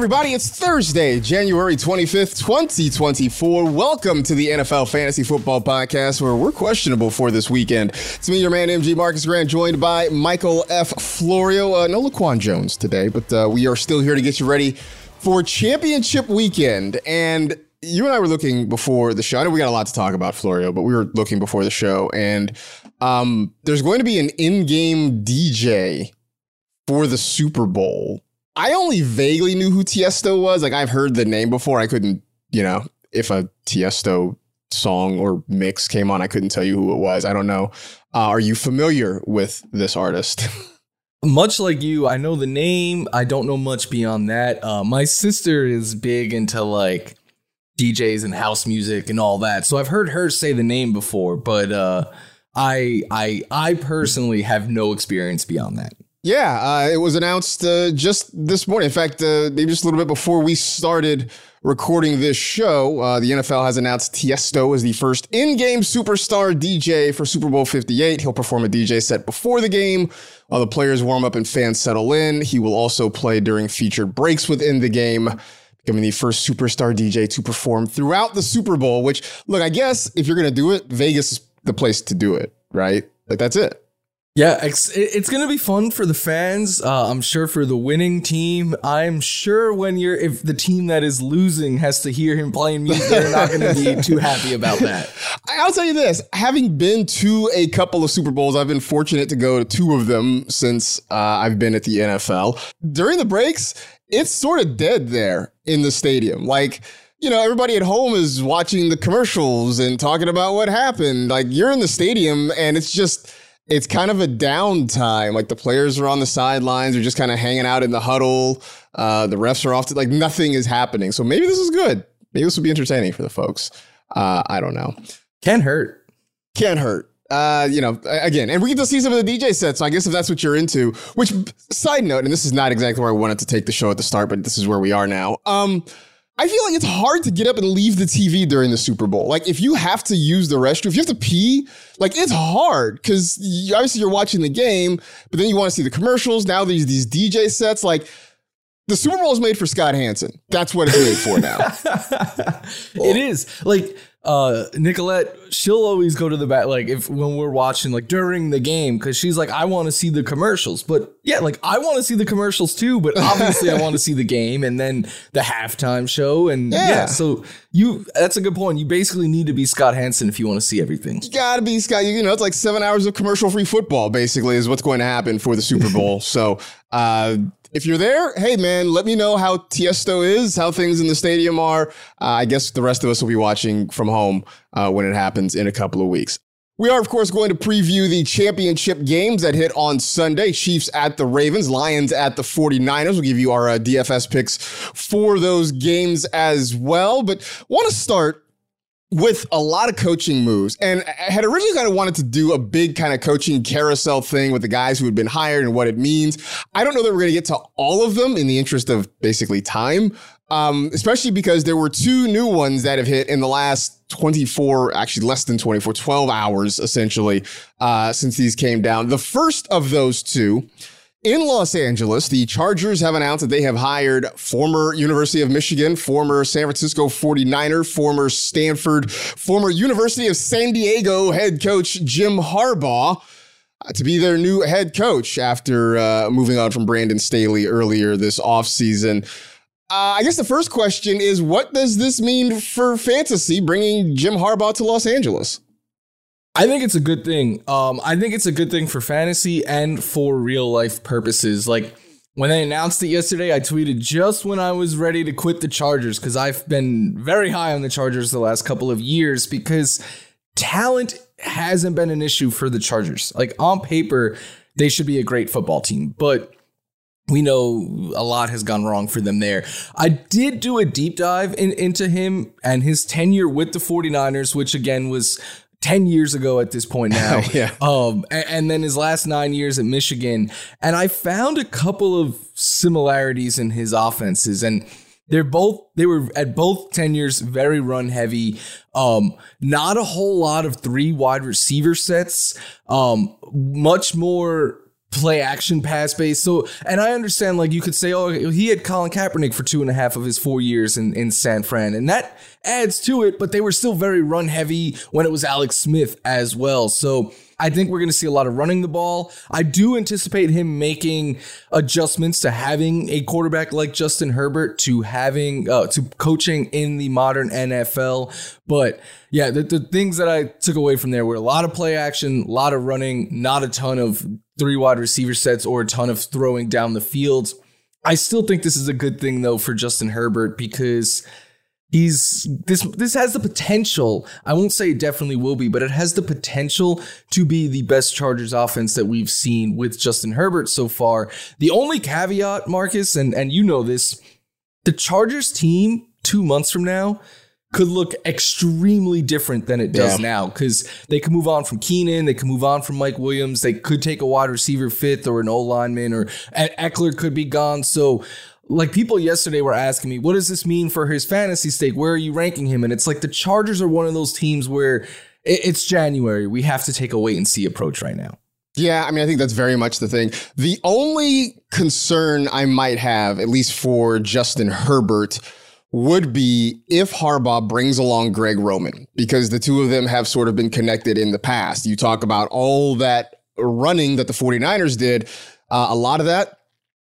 Everybody, it's Thursday, January 25th, 2024. Welcome to the NFL Fantasy Football Podcast, where we're questionable for this weekend. It's me, your man, MG Marcas Grant, joined by Michael F. Florio. Uh, no Laquan Jones today, but uh, we are still here to get you ready for championship weekend. And you and I were looking before the show. I know we got a lot to talk about, Florio, but we were looking before the show, and um, there's going to be an in game DJ for the Super Bowl I only vaguely knew who Tiesto was. Like I've heard the name before. I couldn't, you know, if a Tiesto song or mix came on, I couldn't tell you who it was. I don't know. Uh, are you familiar with this artist? much like you, I know the name. I don't know much beyond that. Uh, my sister is big into like DJs and house music and all that, so I've heard her say the name before. But uh, I, I, I personally have no experience beyond that. Yeah, uh, it was announced uh, just this morning. In fact, uh, maybe just a little bit before we started recording this show, uh, the NFL has announced Tiesto as the first in-game superstar DJ for Super Bowl 58. He'll perform a DJ set before the game while the players warm up and fans settle in. He will also play during featured breaks within the game becoming the first superstar DJ to perform throughout the Super Bowl, which, look, I guess if you're going to do it, Vegas is the place to do it, right? Like, that's it. Yeah, it's, it's going to be fun for the fans. Uh, I'm sure for the winning team. I'm sure when you're if the team that is losing has to hear him playing music, they're not going to be too happy about that. I'll tell you this: having been to a couple of Super Bowls, I've been fortunate to go to two of them since uh, I've been at the NFL. During the breaks, it's sort of dead there in the stadium. Like you know, everybody at home is watching the commercials and talking about what happened. Like you're in the stadium and it's just it's kind of a downtime. Like the players are on the sidelines, they're just kind of hanging out in the huddle. Uh, the refs are off to like nothing is happening. So maybe this is good. Maybe this will be entertaining for the folks. Uh, I don't know. Can hurt. Can hurt. Uh, you know, again, and we get to see some of the DJ sets. So I guess if that's what you're into, which side note, and this is not exactly where I wanted to take the show at the start, but this is where we are now. Um, I feel like it's hard to get up and leave the TV during the Super Bowl. Like if you have to use the restroom, if you have to pee, like it's hard because you, obviously you're watching the game, but then you want to see the commercials. Now there's these DJ sets. Like the Super Bowl is made for Scott Hanson. That's what it's made for now. it is like uh Nicolette, she'll always go to the back like if when we're watching like during the game because she's like, I want to see the commercials. But yeah, like I want to see the commercials too, but obviously I want to see the game and then the halftime show. And yeah. yeah. so you that's a good point. You basically need to be Scott Hanson if you want to see everything. You gotta be Scott. You know, it's like seven hours of commercial free football, basically, is what's going to happen for the Super Bowl. so uh if you're there, hey man, let me know how Tiesto is, how things in the stadium are. Uh, I guess the rest of us will be watching from home uh, when it happens in a couple of weeks. We are, of course, going to preview the championship games that hit on Sunday. Chiefs at the Ravens, Lions at the 49ers. We'll give you our uh, DFS picks for those games as well. But want to start with a lot of coaching moves and I had originally kind of wanted to do a big kind of coaching carousel thing with the guys who had been hired and what it means. I don't know that we're going to get to all of them in the interest of basically time. Um, especially because there were two new ones that have hit in the last 24, actually less than 24, 12 hours essentially, uh, since these came down. The first of those two in Los Angeles, the Chargers have announced that they have hired former University of Michigan, former San Francisco 49er, former Stanford, former University of San Diego head coach Jim Harbaugh uh, to be their new head coach after uh, moving on from Brandon Staley earlier this offseason. Uh, I guess the first question is what does this mean for fantasy bringing Jim Harbaugh to Los Angeles? I think it's a good thing. Um, I think it's a good thing for fantasy and for real life purposes. Like when they announced it yesterday, I tweeted just when I was ready to quit the Chargers because I've been very high on the Chargers the last couple of years because talent hasn't been an issue for the Chargers. Like on paper, they should be a great football team, but we know a lot has gone wrong for them there. I did do a deep dive in, into him and his tenure with the 49ers, which again was 10 years ago at this point now. yeah. Um, and, and, then his last nine years at Michigan. And I found a couple of similarities in his offenses. And they're both, they were at both tenures very run heavy. Um, not a whole lot of three wide receiver sets. Um, much more play action pass base. So, and I understand, like, you could say, oh, he had Colin Kaepernick for two and a half of his four years in, in San Fran, and that adds to it, but they were still very run heavy when it was Alex Smith as well. So, I think we're going to see a lot of running the ball. I do anticipate him making adjustments to having a quarterback like Justin Herbert to having uh, to coaching in the modern NFL. But yeah, the, the things that I took away from there were a lot of play action, a lot of running, not a ton of three wide receiver sets or a ton of throwing down the field. I still think this is a good thing though for Justin Herbert because He's this this has the potential. I won't say it definitely will be, but it has the potential to be the best Chargers offense that we've seen with Justin Herbert so far. The only caveat, Marcas, and and you know this, the Chargers team 2 months from now could look extremely different than it does yeah. now because they can move on from Keenan, they can move on from Mike Williams, they could take a wide receiver fifth or an O lineman, or Ekeler could be gone. So like people yesterday were asking me, what does this mean for his fantasy stake? Where are you ranking him? And it's like the Chargers are one of those teams where it's January. We have to take a wait and see approach right now. Yeah, I mean, I think that's very much the thing. The only concern I might have, at least for Justin Herbert, would be if Harbaugh brings along Greg Roman, because the two of them have sort of been connected in the past. You talk about all that running that the 49ers did. Uh, a lot of that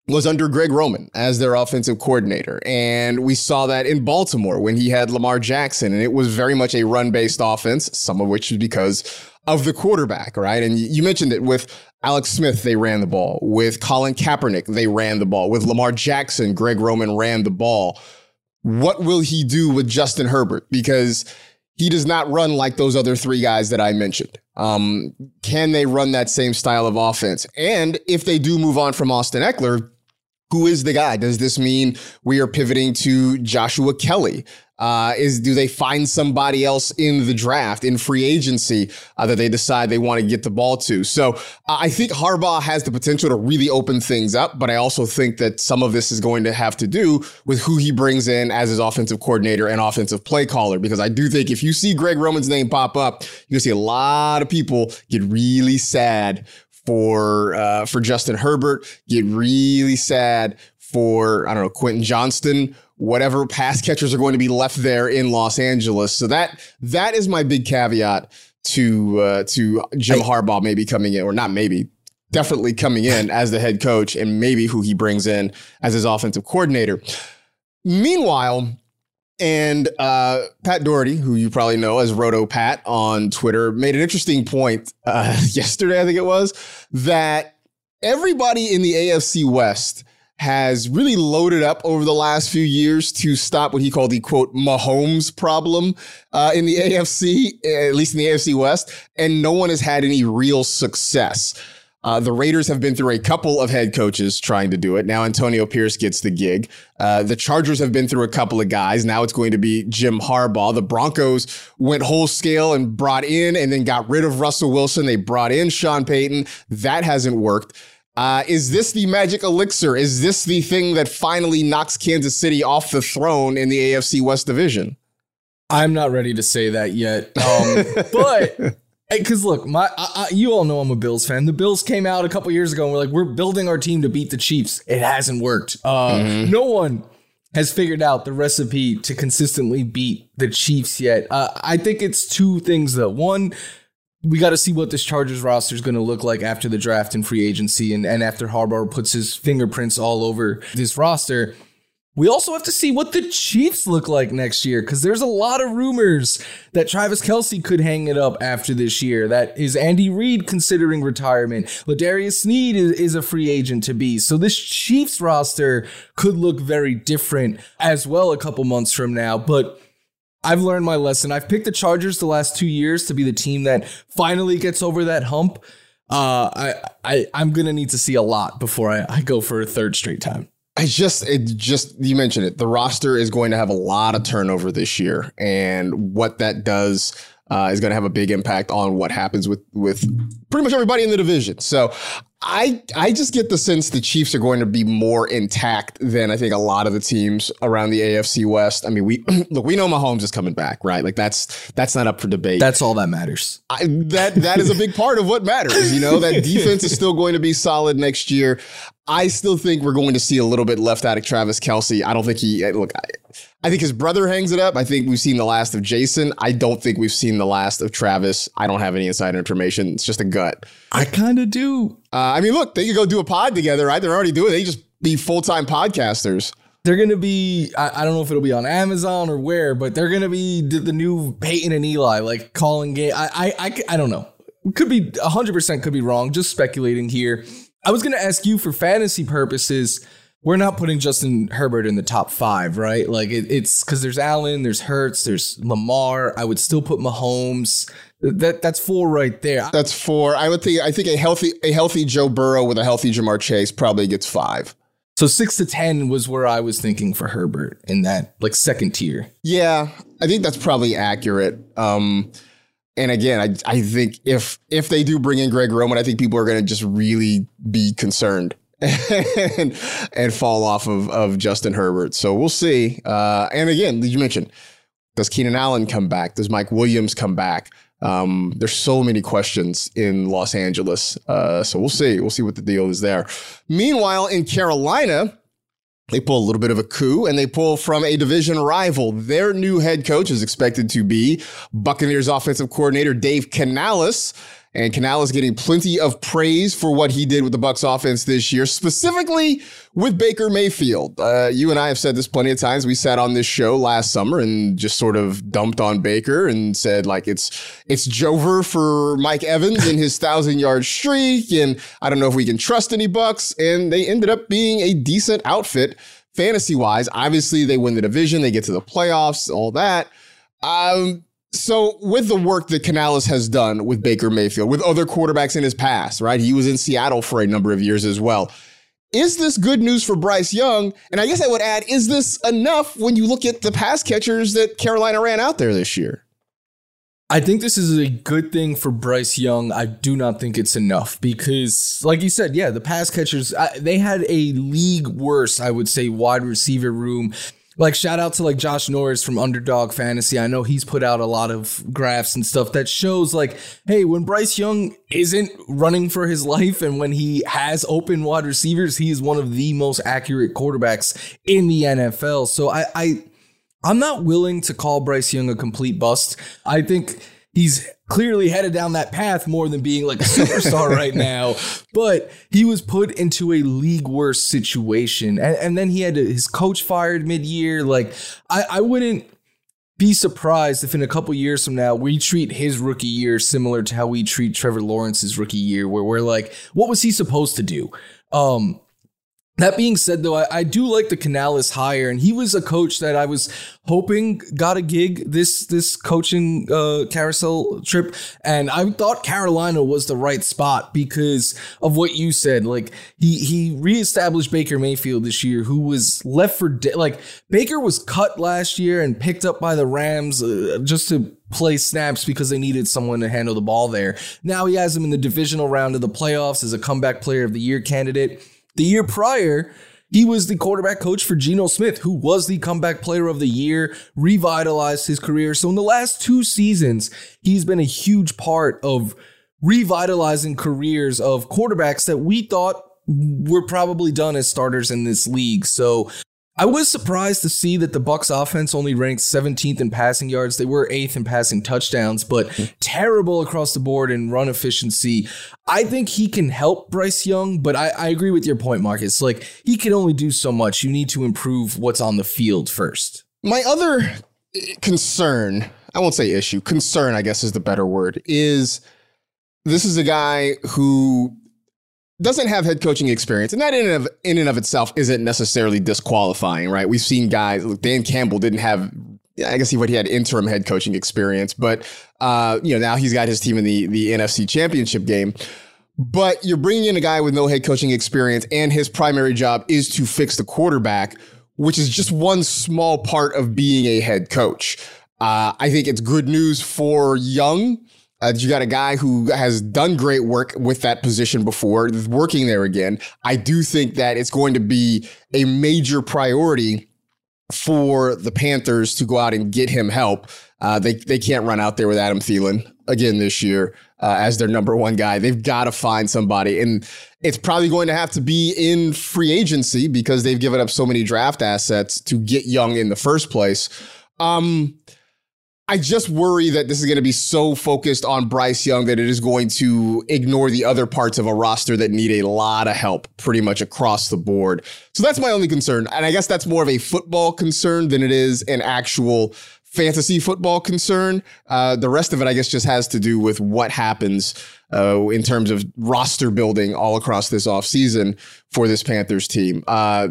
was under Greg Roman as their offensive coordinator. And we saw that in Baltimore when he had Lamar Jackson. And it was very much a run based offense, some of which is because of the quarterback, right? And you mentioned it with Alex Smith, they ran the ball. With Colin Kaepernick, they ran the ball. With Lamar Jackson, Greg Roman ran the ball. What will he do with Justin Herbert? Because he does not run like those other three guys that I mentioned. Um, can they run that same style of offense? And if they do move on from Austin Ekeler, who is the guy? Does this mean we are pivoting to Joshua Kelley? Uh, is do they find somebody else in the draft in free agency uh, that they decide they want to get the ball to? So uh, I think Harbaugh has the potential to really open things up, but I also think that some of this is going to have to do with who he brings in as his offensive coordinator and offensive play caller. Because I do think if you see Greg Roman's name pop up, you see a lot of people get really sad for uh, for Justin Herbert, get really sad for I don't know Quentin Johnston, whatever pass catchers are going to be left there in Los Angeles. So that that is my big caveat to uh, to Jim Harbaugh maybe coming in, or not maybe, definitely coming in as the head coach, and maybe who he brings in as his offensive coordinator. Meanwhile, and uh, Pat Doherty, who you probably know as Roto Pat on Twitter, made an interesting point uh, yesterday, I think it was, that everybody in the AFC West has really loaded up over the last few years to stop what he called the quote Mahomes problem uh, in the AFC, at least in the AFC West, and no one has had any real success. Uh, the Raiders have been through a couple of head coaches trying to do it. Now Antonio Pierce gets the gig. Uh, the Chargers have been through a couple of guys. Now it's going to be Jim Harbaugh. The Broncos went whole scale and brought in and then got rid of Russell Wilson. They brought in Sean Payton. That hasn't worked. Uh, is this the magic elixir? Is this the thing that finally knocks Kansas City off the throne in the AFC West division? I'm not ready to say that yet. Um, but because look, my I, I, you all know I'm a Bills fan. The Bills came out a couple years ago and we're like, we're building our team to beat the Chiefs. It hasn't worked. Uh, mm-hmm. No one has figured out the recipe to consistently beat the Chiefs yet. Uh, I think it's two things though. One, we got to see what this Chargers roster is going to look like after the draft and free agency, and, and after Harbaugh puts his fingerprints all over this roster. We also have to see what the Chiefs look like next year because there's a lot of rumors that Travis Kelce could hang it up after this year. That is Andy Reid considering retirement. L'Jarius Sneed is, is a free agent to be. So this Chiefs roster could look very different as well a couple months from now. But I've learned my lesson. I've picked the Chargers the last two years to be the team that finally gets over that hump. Uh, I, I, I'm going to need to see a lot before I, I go for a third straight time. I just, it just, you mentioned it. The roster is going to have a lot of turnover this year. And what that does uh, is going to have a big impact on what happens with, with pretty much everybody in the division. So I, I just get the sense the Chiefs are going to be more intact than I think a lot of the teams around the AFC West. I mean, we look, we know Mahomes is coming back, right? Like that's, that's not up for debate. That's all that matters. I, that, that is a big part of what matters. You know, that defense is still going to be solid next year. I still think we're going to see a little bit left out of Travis Kelce. I don't think he look. I, I, think his brother hangs it up. I think we've seen the last of Jason. I don't think we've seen the last of Travis. I don't have any insider information. It's just a gut. I kind of do. Uh, I mean, look, they could go do a pod together, right? They're already doing. it. They just be full time podcasters. They're gonna be. I, I, don't know if it'll be on Amazon or where, but they're gonna be the, the new Peyton and Eli, like calling game. I, I, I, I don't know. Could be hundred percent. Could be wrong. Just speculating here. I was going to ask you for fantasy purposes. We're not putting Justin Herbert in the top five, right? Like it, it's because there's Allen, there's Hurts, there's Lamar. I would still put Mahomes. That that's four right there. That's four. I would think. I think a healthy a healthy Joe Burrow with a healthy Ja'Marr Chase probably gets five. So six to ten was where I was thinking for Herbert in that like second tier. Yeah, I think that's probably accurate. Um, and again, I I think if if they do bring in Greg Roman, I think people are going to just really be concerned and and fall off of of Justin Herbert. So we'll see. Uh, and again, did you mentioned, does Keenan Allen come back? Does Mike Williams come back? Um, there's so many questions in Los Angeles. Uh, so we'll see. We'll see what the deal is there. Meanwhile, in Carolina, they pull a little bit of a coup and they pull from a division rival. Their new head coach is expected to be Buccaneers offensive coordinator Dave Canales. And Canales is getting plenty of praise for what he did with the Bucs offense this year, specifically with Baker Mayfield. Uh, you and I have said this plenty of times. We sat on this show last summer and just sort of dumped on Baker and said like it's it's Jover for Mike Evans in his thousand yard streak, and I don't know if we can trust any Bucs. And they ended up being a decent outfit fantasy wise. Obviously, they win the division, they get to the playoffs, all that. Um, so, with the work that Canales has done with Baker Mayfield, with other quarterbacks in his past, right? He was in Seattle for a number of years as well. Is this good news for Bryce Young? And I guess I would add, is this enough when you look at the pass catchers that Carolina ran out there this year? I think this is a good thing for Bryce Young. I do not think it's enough because, like you said, yeah, the pass catchers, they had a league worse, I would say, wide receiver room like shout out to like Josh Norris from Underdog Fantasy. I know he's put out a lot of graphs and stuff that shows like, hey, when Bryce Young isn't running for his life and when he has open wide receivers, he is one of the most accurate quarterbacks in the NFL. So I, I I'm not willing to call Bryce Young a complete bust. I think he's clearly headed down that path more than being like a superstar right now. But he was put into a league worse situation. And, and then he had his coach fired mid year. Like, I, I wouldn't be surprised if in a couple years from now we treat his rookie year similar to how we treat Trevor Lawrence's rookie year, where we're like, what was he supposed to do? Um, That being said, though, I, I, do like the Canales hire, and he was a coach that I was hoping got a gig this this coaching uh, carousel trip, and I thought Carolina was the right spot because of what you said. Like he he reestablished Baker Mayfield this year, who was left for dead. Like Baker was cut last year and picked up by the Rams uh, just to play snaps because they needed someone to handle the ball there. Now he has him in the divisional round of the playoffs as a comeback player of the year candidate. The year prior, he was the quarterback coach for Geno Smith, who was the comeback player of the year, revitalized his career. So in the last two seasons, he's been a huge part of revitalizing careers of quarterbacks that we thought were probably done as starters in this league. So I was surprised to see that the Bucs offense only ranked 17th in passing yards. They were 8th in passing touchdowns, but terrible across the board in run efficiency. I think he can help Bryce Young, but I, I agree with your point, Marcas. Like he can only do so much. You need to improve what's on the field first. My other concern, I won't say issue, concern, I guess is the better word, is this is a guy who doesn't have head coaching experience, and that in and of in and of itself isn't necessarily disqualifying, right? We've seen guys. Dan Campbell didn't have. I guess he what he had interim head coaching experience, but uh, you know now he's got his team in the the NFC Championship game. But you're bringing in a guy with no head coaching experience, and his primary job is to fix the quarterback, which is just one small part of being a head coach. Uh, I think it's good news for Young uh, you got a guy who has done great work with that position before, working there again. I do think that it's going to be a major priority for the Panthers to go out and get him help. Uh, they they can't run out there with Adam Thielen again this year uh, as their number one guy. They've got to find somebody, and it's probably going to have to be in free agency because they've given up so many draft assets to get Young in the first place. Um, I just worry that this is going to be so focused on Bryce Young that it is going to ignore the other parts of a roster that need a lot of help pretty much across the board. So that's my only concern. And I guess that's more of a football concern than it is an actual fantasy football concern. Uh, the rest of it, I guess, just has to do with what happens uh, in terms of roster building all across this offseason for this Panthers team. Uh,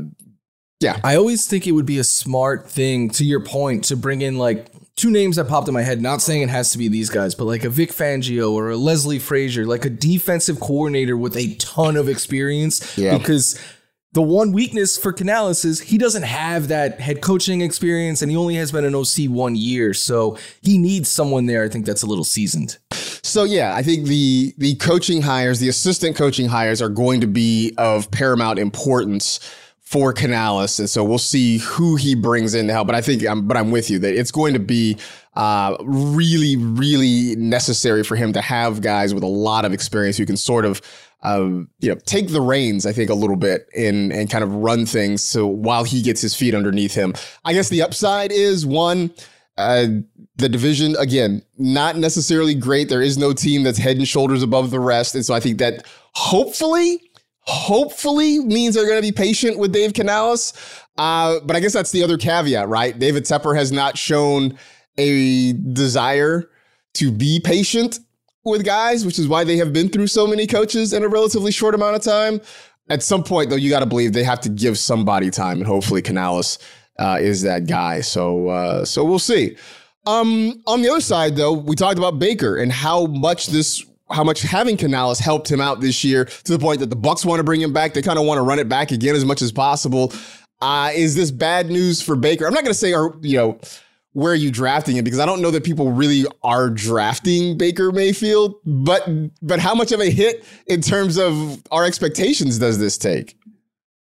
yeah. I always think it would be a smart thing, to your point, to bring in like two names that popped in my head. Not saying it has to be these guys, but like a Vic Fangio or a Leslie Frazier, like a defensive coordinator with a ton of experience. Yeah. Because the one weakness for Canales is he doesn't have that head coaching experience and he only has been an OC one year. So he needs someone there, I think, that's a little seasoned. So yeah, I think the the coaching hires, the assistant coaching hires are going to be of paramount importance for Canales, and so we'll see who he brings in to help. But I think, I'm, but I'm with you that it's going to be uh, really, really necessary for him to have guys with a lot of experience who can sort of. Uh, you know, take the reins, I think, a little bit and and kind of run things. So while he gets his feet underneath him, I guess the upside is one, uh, the division again, not necessarily great. There is no team that's head and shoulders above the rest, and so I think that hopefully hopefully means they're going to be patient with Dave Canales. Uh, but I guess that's the other caveat, right? David Tepper has not shown a desire to be patient with guys, which is why they have been through so many coaches in a relatively short amount of time. At some point, though, you got to believe they have to give somebody time, and hopefully Canales uh, is that guy. So, uh, so we'll see. Um, on the other side, though, we talked about Baker and how much this how much having Canales helped him out this year to the point that the Bucs want to bring him back. They kind of want to run it back again as much as possible. Uh, is this bad news for Baker? I'm not going to say, or you know, where are you drafting him because I don't know that people really are drafting Baker Mayfield. But but how much of a hit in terms of our expectations does this take?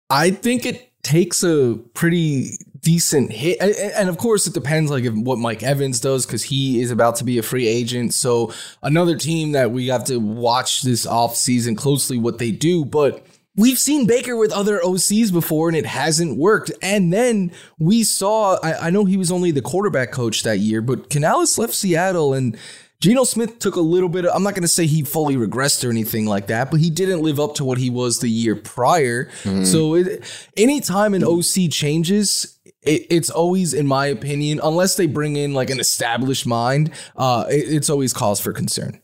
I think it takes a pretty decent hit. And of course, it depends like what Mike Evans does because he is about to be a free agent. So another team that we have to watch this off season closely what they do. But we've seen Baker with other OCs before and it hasn't worked. And then we saw, I, I know he was only the quarterback coach that year, but Canales left Seattle and Geno Smith took a little bit of, I'm not going to say he fully regressed or anything like that, but he didn't live up to what he was the year prior. Mm-hmm. So it, anytime an OC changes, it, it's always, in my opinion, unless they bring in like an established mind, uh, it, it's always cause for concern.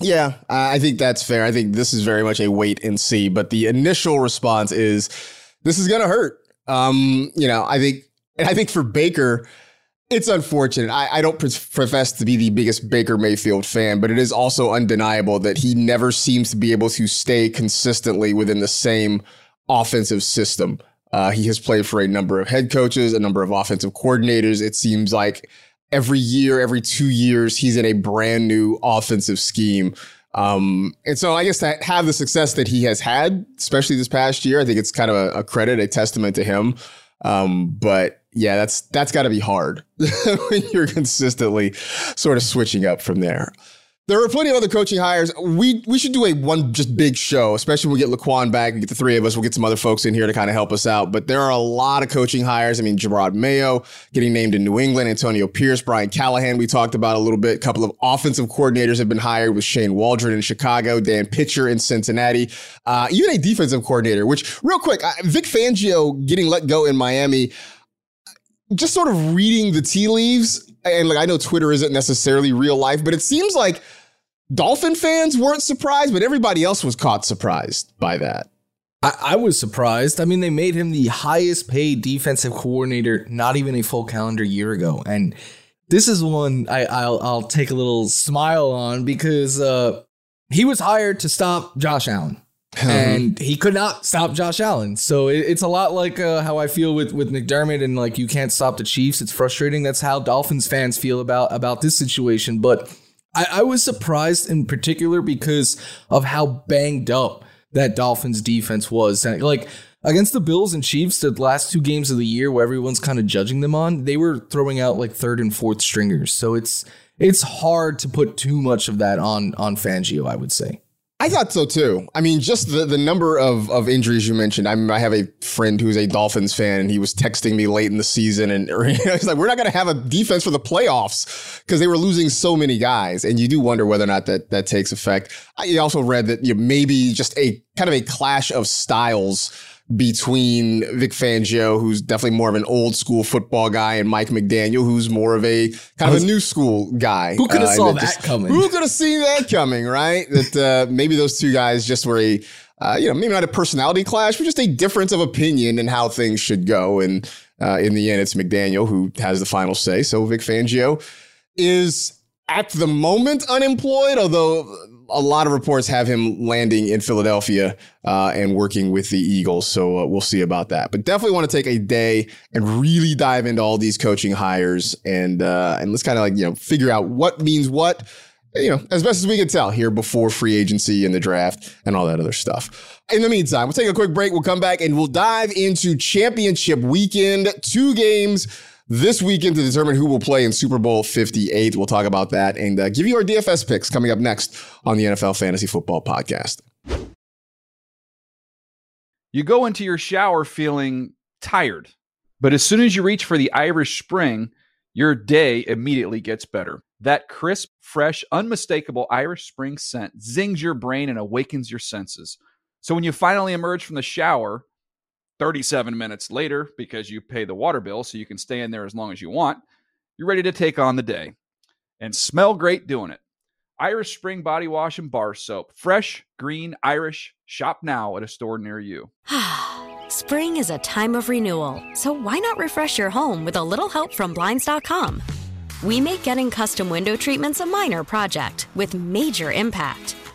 Yeah, I think that's fair. I think this is very much a wait and see, but the initial response is this is gonna hurt. Um, you know, I think, and I think for Baker, it's unfortunate. I, I don't profess to be the biggest Baker Mayfield fan, but it is also undeniable that he never seems to be able to stay consistently within the same offensive system. Uh, he has played for a number of head coaches, a number of offensive coordinators. It seems like every year, every two years, he's in a brand new offensive scheme. Um, and so I guess to have the success that he has had, especially this past year, I think it's kind of a, a credit, a testament to him. Um, but yeah, that's that's got to be hard when you're consistently sort of switching up from there. There are plenty of other coaching hires. We we should do a one just big show, especially when we get Laquan back. We get the three of us. We'll get some other folks in here to kind of help us out. But there are a lot of coaching hires. I mean, Jerod Mayo getting named in New England, Antonio Pierce, Brian Callahan. We talked about a little bit. A couple of offensive coordinators have been hired with Shane Waldron in Chicago, Dan Pitcher in Cincinnati, uh, even a defensive coordinator. Which, real quick, Vic Fangio getting let go in Miami. Just sort of reading the tea leaves and like I know Twitter isn't necessarily real life, but it seems like Dolphin fans weren't surprised, but everybody else was caught surprised by that. I, I, was surprised. I mean, they made him the highest paid defensive coordinator not even a full calendar year ago, and this is one I, will I'll take a little smile on because uh, he was hired to stop Josh Allen. And he could not stop Josh Allen. So it, it's a lot like uh, how I feel with with McDermott and like you can't stop the Chiefs. It's frustrating. That's how Dolphins fans feel about about this situation. But I, I was surprised in particular because of how banged up that Dolphins defense was. Like against the Bills and Chiefs, the last two games of the year where everyone's kind of judging them on, they were throwing out like third and fourth stringers. So it's it's hard to put too much of that on on Fangio, I would say. I thought so too. I mean, just the, the number of, of injuries you mentioned. I mean, I have a friend who's a Dolphins fan, and he was texting me late in the season, and he's like, "We're not going to have a defense for the playoffs because they were losing so many guys." And you do wonder whether or not that that takes effect. I also read that you know, maybe just a kind of a clash of styles between Vic Fangio, who's definitely more of an old school football guy, and Mike McDaniel, who's more of a kind of a new school guy. Who could have uh, saw that, just, coming? Who could have seen that coming, right? that uh, maybe those two guys just were a, uh, you know, maybe not a personality clash, but just a difference of opinion and how things should go. And uh, in the end, it's McDaniel who has the final say. So Vic Fangio is at the moment unemployed, although a lot of reports have him landing in Philadelphia uh, and working with the Eagles. So uh, we'll see about that. But definitely want to take a day and really dive into all these coaching hires and uh, and let's kind of like you know figure out what means what. You know, as best as we can tell here before free agency and the draft and all that other stuff. In the meantime, we'll take a quick break. We'll come back and we'll dive into championship weekend. Two games this weekend to determine who will play in Super Bowl 58. We'll talk about that and uh, give you our DFS picks coming up next on the NFL Fantasy Football Podcast. You go into your shower feeling tired, but as soon as you reach for the Irish Spring, your day immediately gets better. That crisp, fresh, unmistakable Irish Spring scent zings your brain and awakens your senses. So when you finally emerge from the shower, 37 minutes later, because you pay the water bill so you can stay in there as long as you want, you're ready to take on the day and smell great doing it. Irish Spring Body Wash and Bar Soap. Fresh, green, Irish. Shop now at a store near you. Spring is a time of renewal, so why not refresh your home with a little help from Blinds.com? We make getting custom window treatments a minor project with major impact.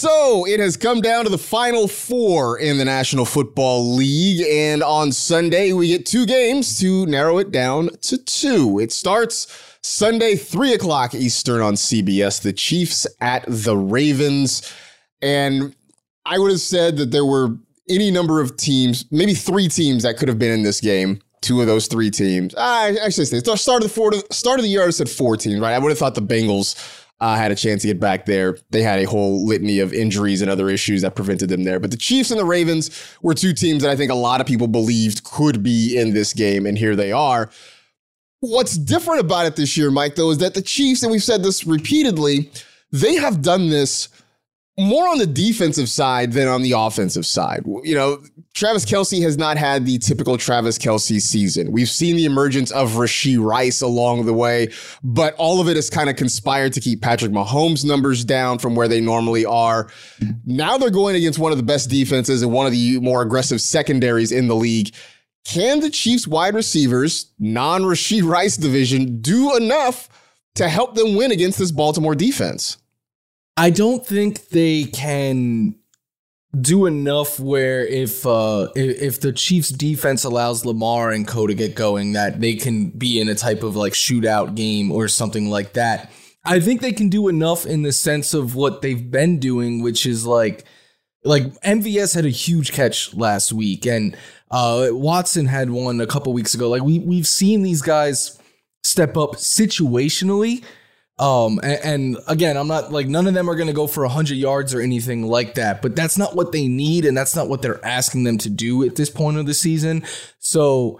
So it has come down to the final four in the National Football League. And on Sunday, we get two games to narrow it down to two. It starts Sunday, 3 o'clock Eastern on CBS. The Chiefs at the Ravens. And I would have said that there were any number of teams, maybe three teams that could have been in this game. Two of those three teams. I actually say start of the four, start of the year. I said four teams, right? I would have thought the Bengals uh, had a chance to get back there. They had a whole litany of injuries and other issues that prevented them there. But the Chiefs and the Ravens were two teams that I think a lot of people believed could be in this game, and here they are. What's different about it this year, Mike, though, is that the Chiefs, and we've said this repeatedly, they have done this more on the defensive side than on the offensive side. You know, Travis Kelce has not had the typical Travis Kelce season. We've seen the emergence of Rashee Rice along the way, but all of it has kind of conspired to keep Patrick Mahomes' numbers down from where they normally are. Now they're going against one of the best defenses and one of the more aggressive secondaries in the league. Can the Chiefs wide receivers, non Rashee Rice division, do enough to help them win against this Baltimore defense? I don't think they can do enough where if uh if the Chiefs defense allows Lamar and Co to get going that they can be in a type of like shootout game or something like that. I think they can do enough in the sense of what they've been doing which is like like MVS had a huge catch last week and uh Watson had one a couple weeks ago. Like we we've seen these guys step up situationally um, and, and, again, I'm not like none of them are going to go for 100 yards or anything like that, but that's not what they need, and that's not what they're asking them to do at this point of the season. So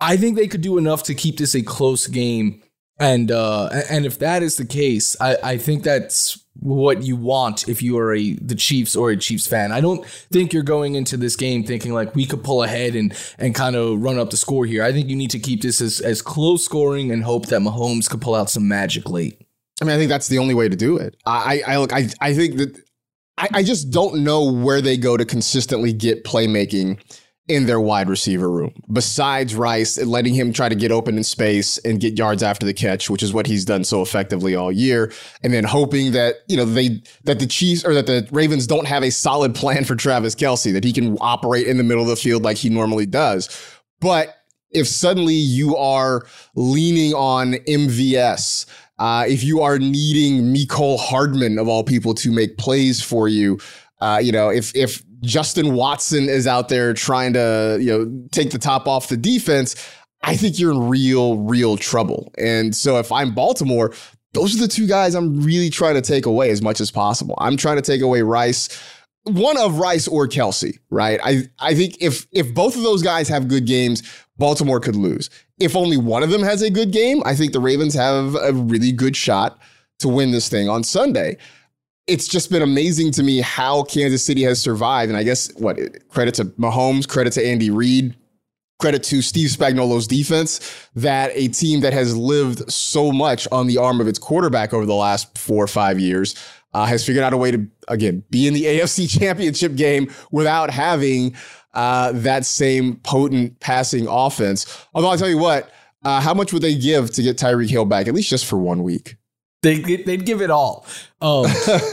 I think they could do enough to keep this a close game. And uh, and if that is the case, I, I think that's what you want if you are a the Chiefs or a Chiefs fan. I don't think you're going into this game thinking like we could pull ahead and and kind of run up the score here. I think you need to keep this as, as close scoring and hope that Mahomes could pull out some magic late. I mean, I think that's the only way to do it. I, I look, I, I think that I, I just don't know where they go to consistently get playmaking in their wide receiver room besides Rice and letting him try to get open in space and get yards after the catch, which is what he's done so effectively all year. And then hoping that, you know, they, that the Chiefs or that the Ravens don't have a solid plan for Travis Kelce, that he can operate in the middle of the field like he normally does. But if suddenly you are leaning on MVS, uh, if you are needing Mecole Hardman of all people to make plays for you, uh, you know, if if Justin Watson is out there trying to you know take the top off the defense, I think you're in real real trouble. And so if I'm Baltimore, those are the two guys I'm really trying to take away as much as possible. I'm trying to take away Rice one of Rice or Kelce, right? I, I think if if both of those guys have good games, Baltimore could lose. If only one of them has a good game, I think the Ravens have a really good shot to win this thing on Sunday. It's just been amazing to me how Kansas City has survived. And I guess what credit to Mahomes, credit to Andy Reid, credit to Steve Spagnuolo's defense that a team that has lived so much on the arm of its quarterback over the last four or five years uh, has figured out a way to, again, be in the AFC championship game without having uh, that same potent passing offense. Although I'll tell you what, uh, how much would they give to get Tyreek Hill back, at least just for one week? They, they'd give it all. Um,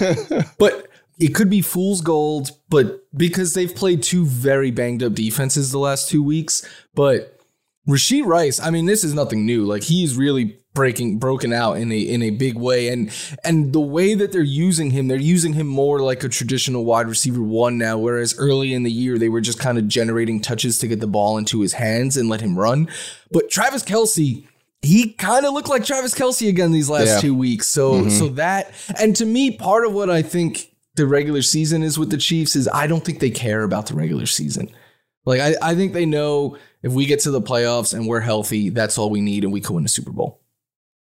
but it could be fool's gold, but because they've played two very banged up defenses the last two weeks. But Rashee Rice, I mean, this is nothing new. Like he's really breaking broken out in a in a big way and and the way that they're using him they're using him more like a traditional wide receiver one now whereas early in the year they were just kind of generating touches to get the ball into his hands and let him run but Travis Kelce he kind of looked like Travis Kelce again these last yeah. two weeks so mm-hmm. so that and to me part of what I think the regular season is with the Chiefs is I don't think they care about the regular season like I, I think they know if we get to the playoffs and we're healthy, that's all we need and we can win a Super Bowl.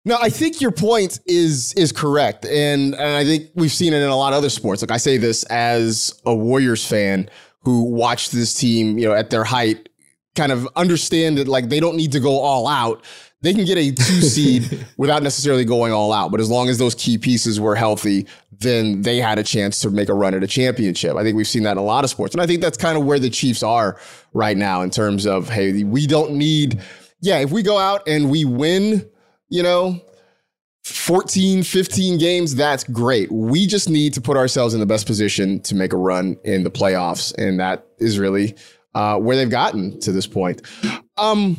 No, I think your point is is correct, and and I think we've seen it in a lot of other sports. Like I say this as a Warriors fan who watched this team, you know, at their height, kind of understand that like they don't need to go all out. They can get a two seed without necessarily going all out. But as long as those key pieces were healthy, then they had a chance to make a run at a championship. I think we've seen that in a lot of sports, and I think that's kind of where the Chiefs are right now in terms of hey, we don't need. Yeah, if we go out and we win you know, 14, 15 games, that's great. We just need to put ourselves in the best position to make a run in the playoffs. And that is really uh, where they've gotten to this point. Um,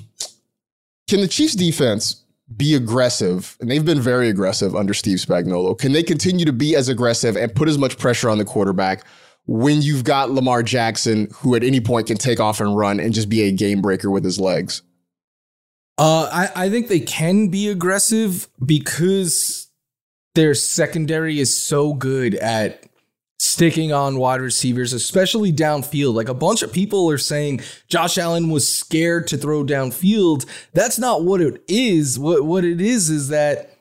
can the Chiefs defense be aggressive? And they've been very aggressive under Steve Spagnuolo. Can they continue to be as aggressive and put as much pressure on the quarterback when you've got Lamar Jackson, who at any point can take off and run and just be a game breaker with his legs? Uh, I, I think they can be aggressive because their secondary is so good at sticking on wide receivers, especially downfield. Like a bunch of people are saying Josh Allen was scared to throw downfield. That's not what it is. What what it is is that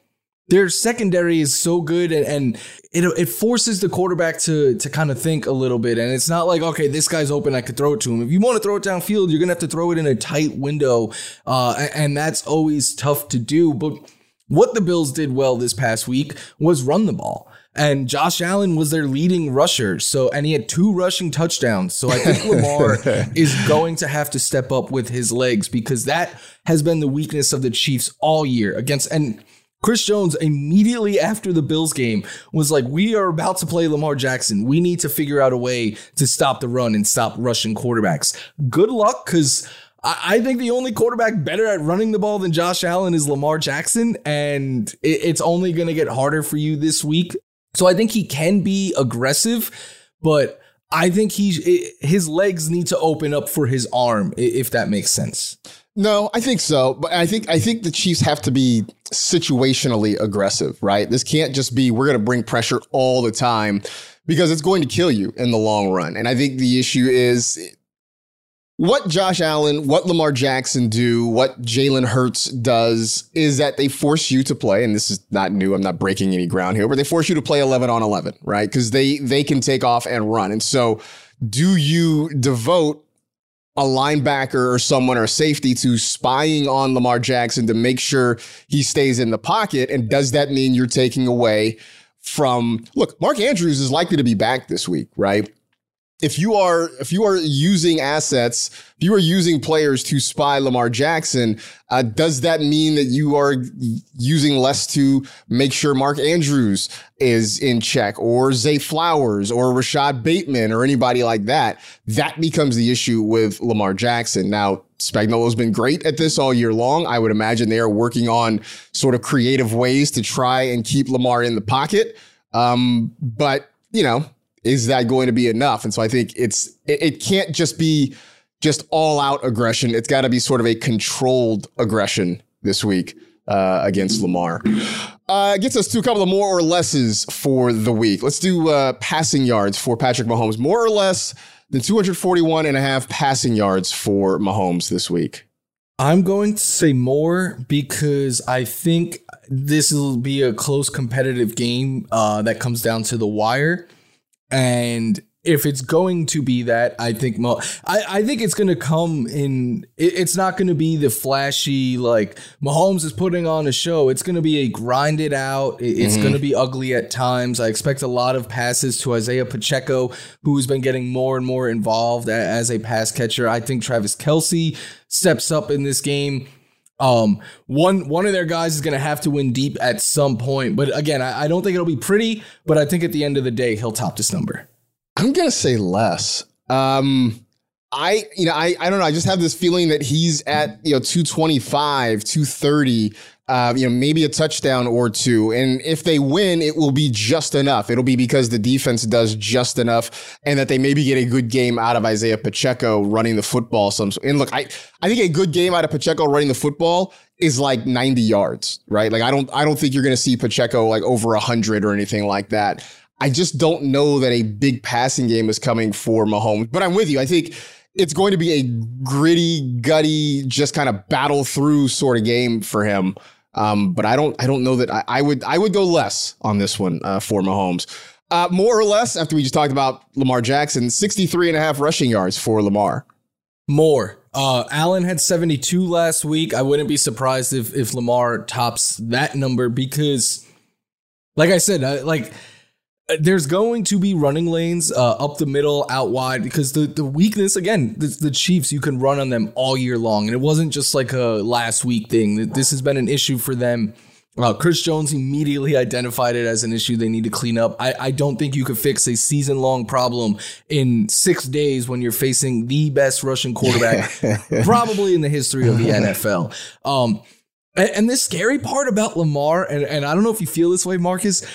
their secondary is so good and, and it, it forces the quarterback to to kind of think a little bit. And it's not like, okay, this guy's open, I could throw it to him. If you want to throw it downfield, you're gonna have to throw it in a tight window. Uh, and, and that's always tough to do. But what the Bills did well this past week was run the ball. And Josh Allen was their leading rusher. So, and he had two rushing touchdowns. So I think Lamar is going to have to step up with his legs because that has been the weakness of the Chiefs all year against, and Chris Jones immediately after the Bills game was like, We are about to play Lamar Jackson. We need to figure out a way to stop the run and stop rushing quarterbacks. Good luck, because I think the only quarterback better at running the ball than Josh Allen is Lamar Jackson, and it's only going to get harder for you this week. So I think he can be aggressive, but I think he's his legs need to open up for his arm, if that makes sense. No, I think so, but I think I think the Chiefs have to be situationally aggressive, right? This can't just be we're going to bring pressure all the time because it's going to kill you in the long run. And I think the issue is what Josh Allen, what Lamar Jackson do, what Jalen Hurts does is that they force you to play, and this is not new. I'm not breaking any ground here, but they force you to play 11 on 11, right? Because they they can take off and run. And so, do you devote a linebacker or someone or safety to spying on Lamar Jackson to make sure he stays in the pocket? And does that mean you're taking away from look, Mark Andrews is likely to be back this week, right? If you are if you are using assets, if you are using players to spy Lamar Jackson, uh, does that mean that you are using less to make sure Mark Andrews is in check, or Zay Flowers, or Rashod Bateman, or anybody like that? That becomes the issue with Lamar Jackson. Now, Spagnuolo's been great at this all year long. I would imagine they are working on sort of creative ways to try and keep Lamar in the pocket. Um, but you know, is that going to be enough? And so I think it's it, it can't just be just all out aggression. It's got to be sort of a controlled aggression this week uh, against Lamar. Uh, gets us to a couple of more or lesses for the week. Let's do uh, passing yards for Patrick Mahomes. More or less than 241 and a half passing yards for Mahomes this week. I'm going to say more because I think this will be a close competitive game uh, that comes down to the wire. And if it's going to be that, I think Mo- I, I think it's going to come in. It, it's not going to be the flashy like Mahomes is putting on a show. It's going to be a grinded out. It, it's mm-hmm. going to be ugly at times. I expect a lot of passes to Isaiah Pacheco, who's been getting more and more involved as a pass catcher. I think Travis Kelce steps up in this game. Um, one one of their guys is going to have to win deep at some point, but again, I, I, don't think it'll be pretty. But I think at the end of the day, he'll top this number. I'm gonna say less. Um, I you know I I don't know. I just have this feeling that he's at you know 225, 230 uh, you know, maybe a touchdown or two. And if they win, it will be just enough. It'll be because the defense does just enough and that they maybe get a good game out of Isaiah Pacheco running the football. Some and look, I, I think a good game out of Pacheco running the football is like 90 yards, right? Like I don't I don't think you're gonna see Pacheco like over hundred or anything like that. I just don't know that a big passing game is coming for Mahomes. But I'm with you. I think it's going to be a gritty, gutty, just kind of battle through sort of game for him. Um, but I don't I don't know that I, I, would I would go less on this one uh, for Mahomes. Uh, more or less after we just talked about Lamar Jackson, 63 and a half rushing yards for Lamar. More. Uh, Allen had 72 last week. I wouldn't be surprised if if Lamar tops that number because like I said, uh, like there's going to be running lanes uh, up the middle, out wide, because the, the weakness, again, the, the, Chiefs, you can run on them all year long. And it wasn't just like a last week thing. This has been an issue for them Well, Chris Jones immediately identified it as an issue they need to clean up. I, I don't think you could fix a season long problem in six days when you're facing the best Russian quarterback probably in the history of the NFL. Um, and, and this scary part about Lamar, and, and I don't know if you feel this way, Marcas,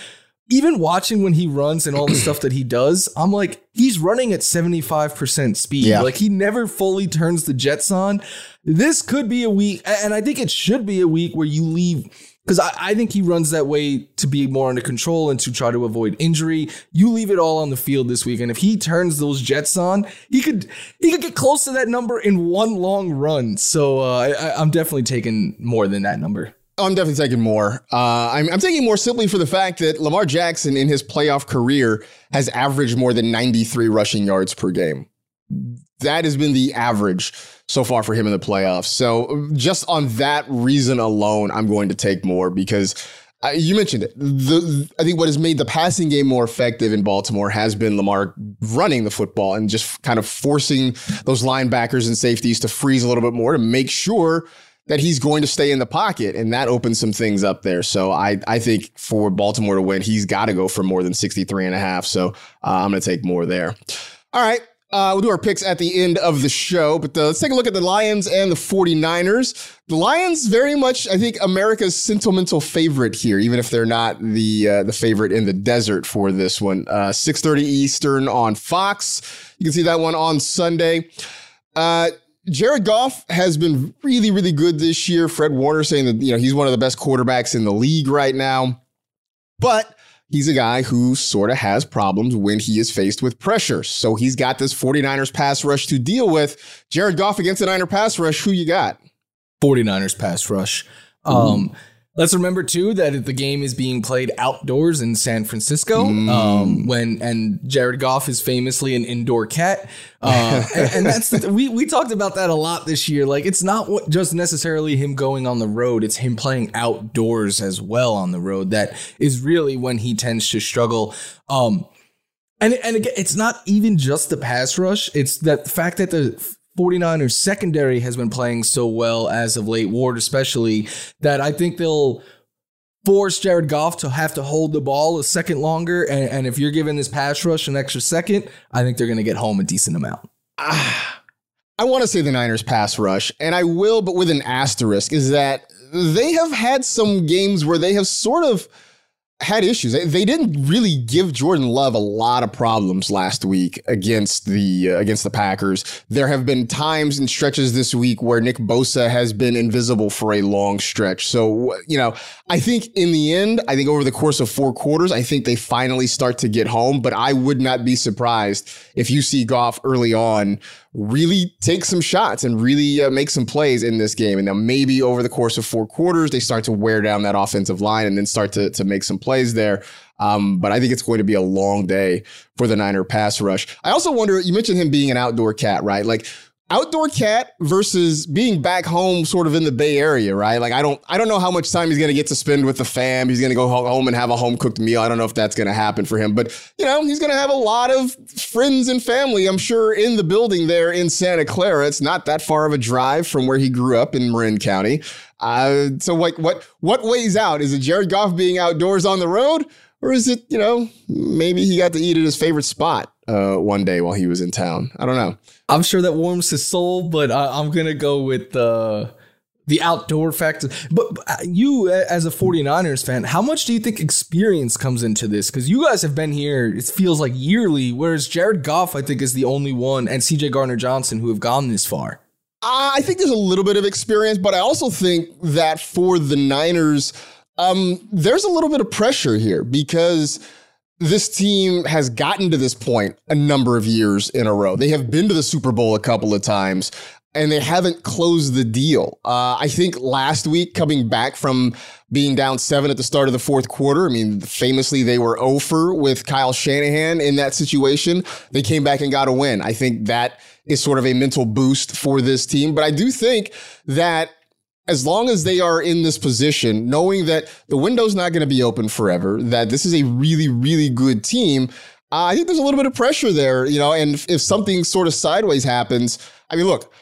even watching when he runs and all the stuff that he does, I'm like, he's running at 75% speed. Yeah. Like he never fully turns the jets on. This could be a week, and I think it should be a week where you leave because I, I, think he runs that way to be more under control and to try to avoid injury. You leave it all on the field this week, and if he turns those Jets on, he could he could get close to that number in one long run. So uh, I, I'm definitely taking more than that number. I'm definitely taking more. Uh, I'm, I'm taking more simply for the fact that Lamar Jackson in his playoff career has averaged more than 93 rushing yards per game. That has been the average so far for him in the playoffs. So just on that reason alone, I'm going to take more because uh, you mentioned it. The, I think what has made the passing game more effective in Baltimore has been Lamar running the football and just kind of forcing those linebackers and safeties to freeze a little bit more to make sure that he's going to stay in the pocket, and that opens some things up there. So I I think for Baltimore to win, he's got to go for more than 63 and a half. So uh, I'm going to take more there. All right. Uh, we'll do our picks at the end of the show, but uh, let's take a look at the Lions and the 49ers. The Lions, very much, I think, America's sentimental favorite here, even if they're not the uh, the favorite in the desert for this one. 6:30 uh, Eastern on Fox. You can see that one on Sunday. Jared Goff has been really, really good this year. Fred Warner saying that you know he's one of the best quarterbacks in the league right now, but he's a guy who sort of has problems when he is faced with pressure. So he's got this 49ers pass rush to deal with. Jared Goff against the Niner pass rush, who you got? 49ers pass rush. Um, Let's remember too that the game is being played outdoors in San Francisco. Mm. Um, when and Jared Goff is famously an indoor cat, uh, and, and, that's the, we we talked about that a lot this year. Like it's not what, just necessarily him going on the road; it's him playing outdoors as well on the road. That is really when he tends to struggle. Um, and and again, it's not even just the pass rush; it's that the fact that the 49ers secondary has been playing so well as of late, Ward especially, that I think they'll force Jared Goff to have to hold the ball a second longer. And, and if you're giving this pass rush an extra second, I think they're going to get home a decent amount. Ah, I want to say the Niners pass rush, and I will, but with an asterisk, is that they have had some games where they have sort of – had issues. They didn't really give Jordan Love a lot of problems last week against the uh, against the Packers. There have been times and stretches this week where Nick Bosa has been invisible for a long stretch. So, you know, I think in the end, I think over the course of four quarters, I think they finally start to get home, but I would not be surprised if you see Goff early on really take some shots and really uh, make some plays in this game. And now maybe over the course of four quarters, they start to wear down that offensive line and then start to, to make some plays there. Um, but I think it's going to be a long day for the Niner pass rush. I also wonder, you mentioned him being an outdoor cat, right? Like outdoor cat versus being back home sort of in the bay area right? Like i don't i don't know how much time he's going to get to spend with the fam. He's going to go home and have a home cooked meal. I don't know if that's going to happen for him but you know he's going to have a lot of friends and family i'm sure in the building there in santa clara. It's not that far of a drive from where he grew up in marin county. Uh, so like what what weighs out? Is it jared goff being outdoors on the road or is it you know maybe he got to eat at his favorite spot uh, one day while he was in town i don't know I'm sure that warms his soul, but I, am gonna go with the the outdoor factor. But, uh, you, as a 49ers fan, how much do you think experience comes into this? Because you guys have been here, it feels like yearly, whereas Jared Goff, I think, is the only one, and CJ Gardner Johnson who have gone this far. I think there's a little bit of experience, but I also think that for the Niners, um, there's a little bit of pressure here because this team has gotten to this point a number of years in a row. They have been to the Super Bowl a couple of times and they haven't closed the deal. Uh, I think last week, coming back from being down seven at the start of the fourth quarter, I mean, famously, they were over with Kyle Shanahan in that situation. They came back and got a win. I think that is sort of a mental boost for this team. But I do think that as long as they are in this position, knowing that the window's not going to be open forever, that this is a really, really good team, uh, I think there's a little bit of pressure there, you know, and if, if something sort of sideways happens, I mean, look,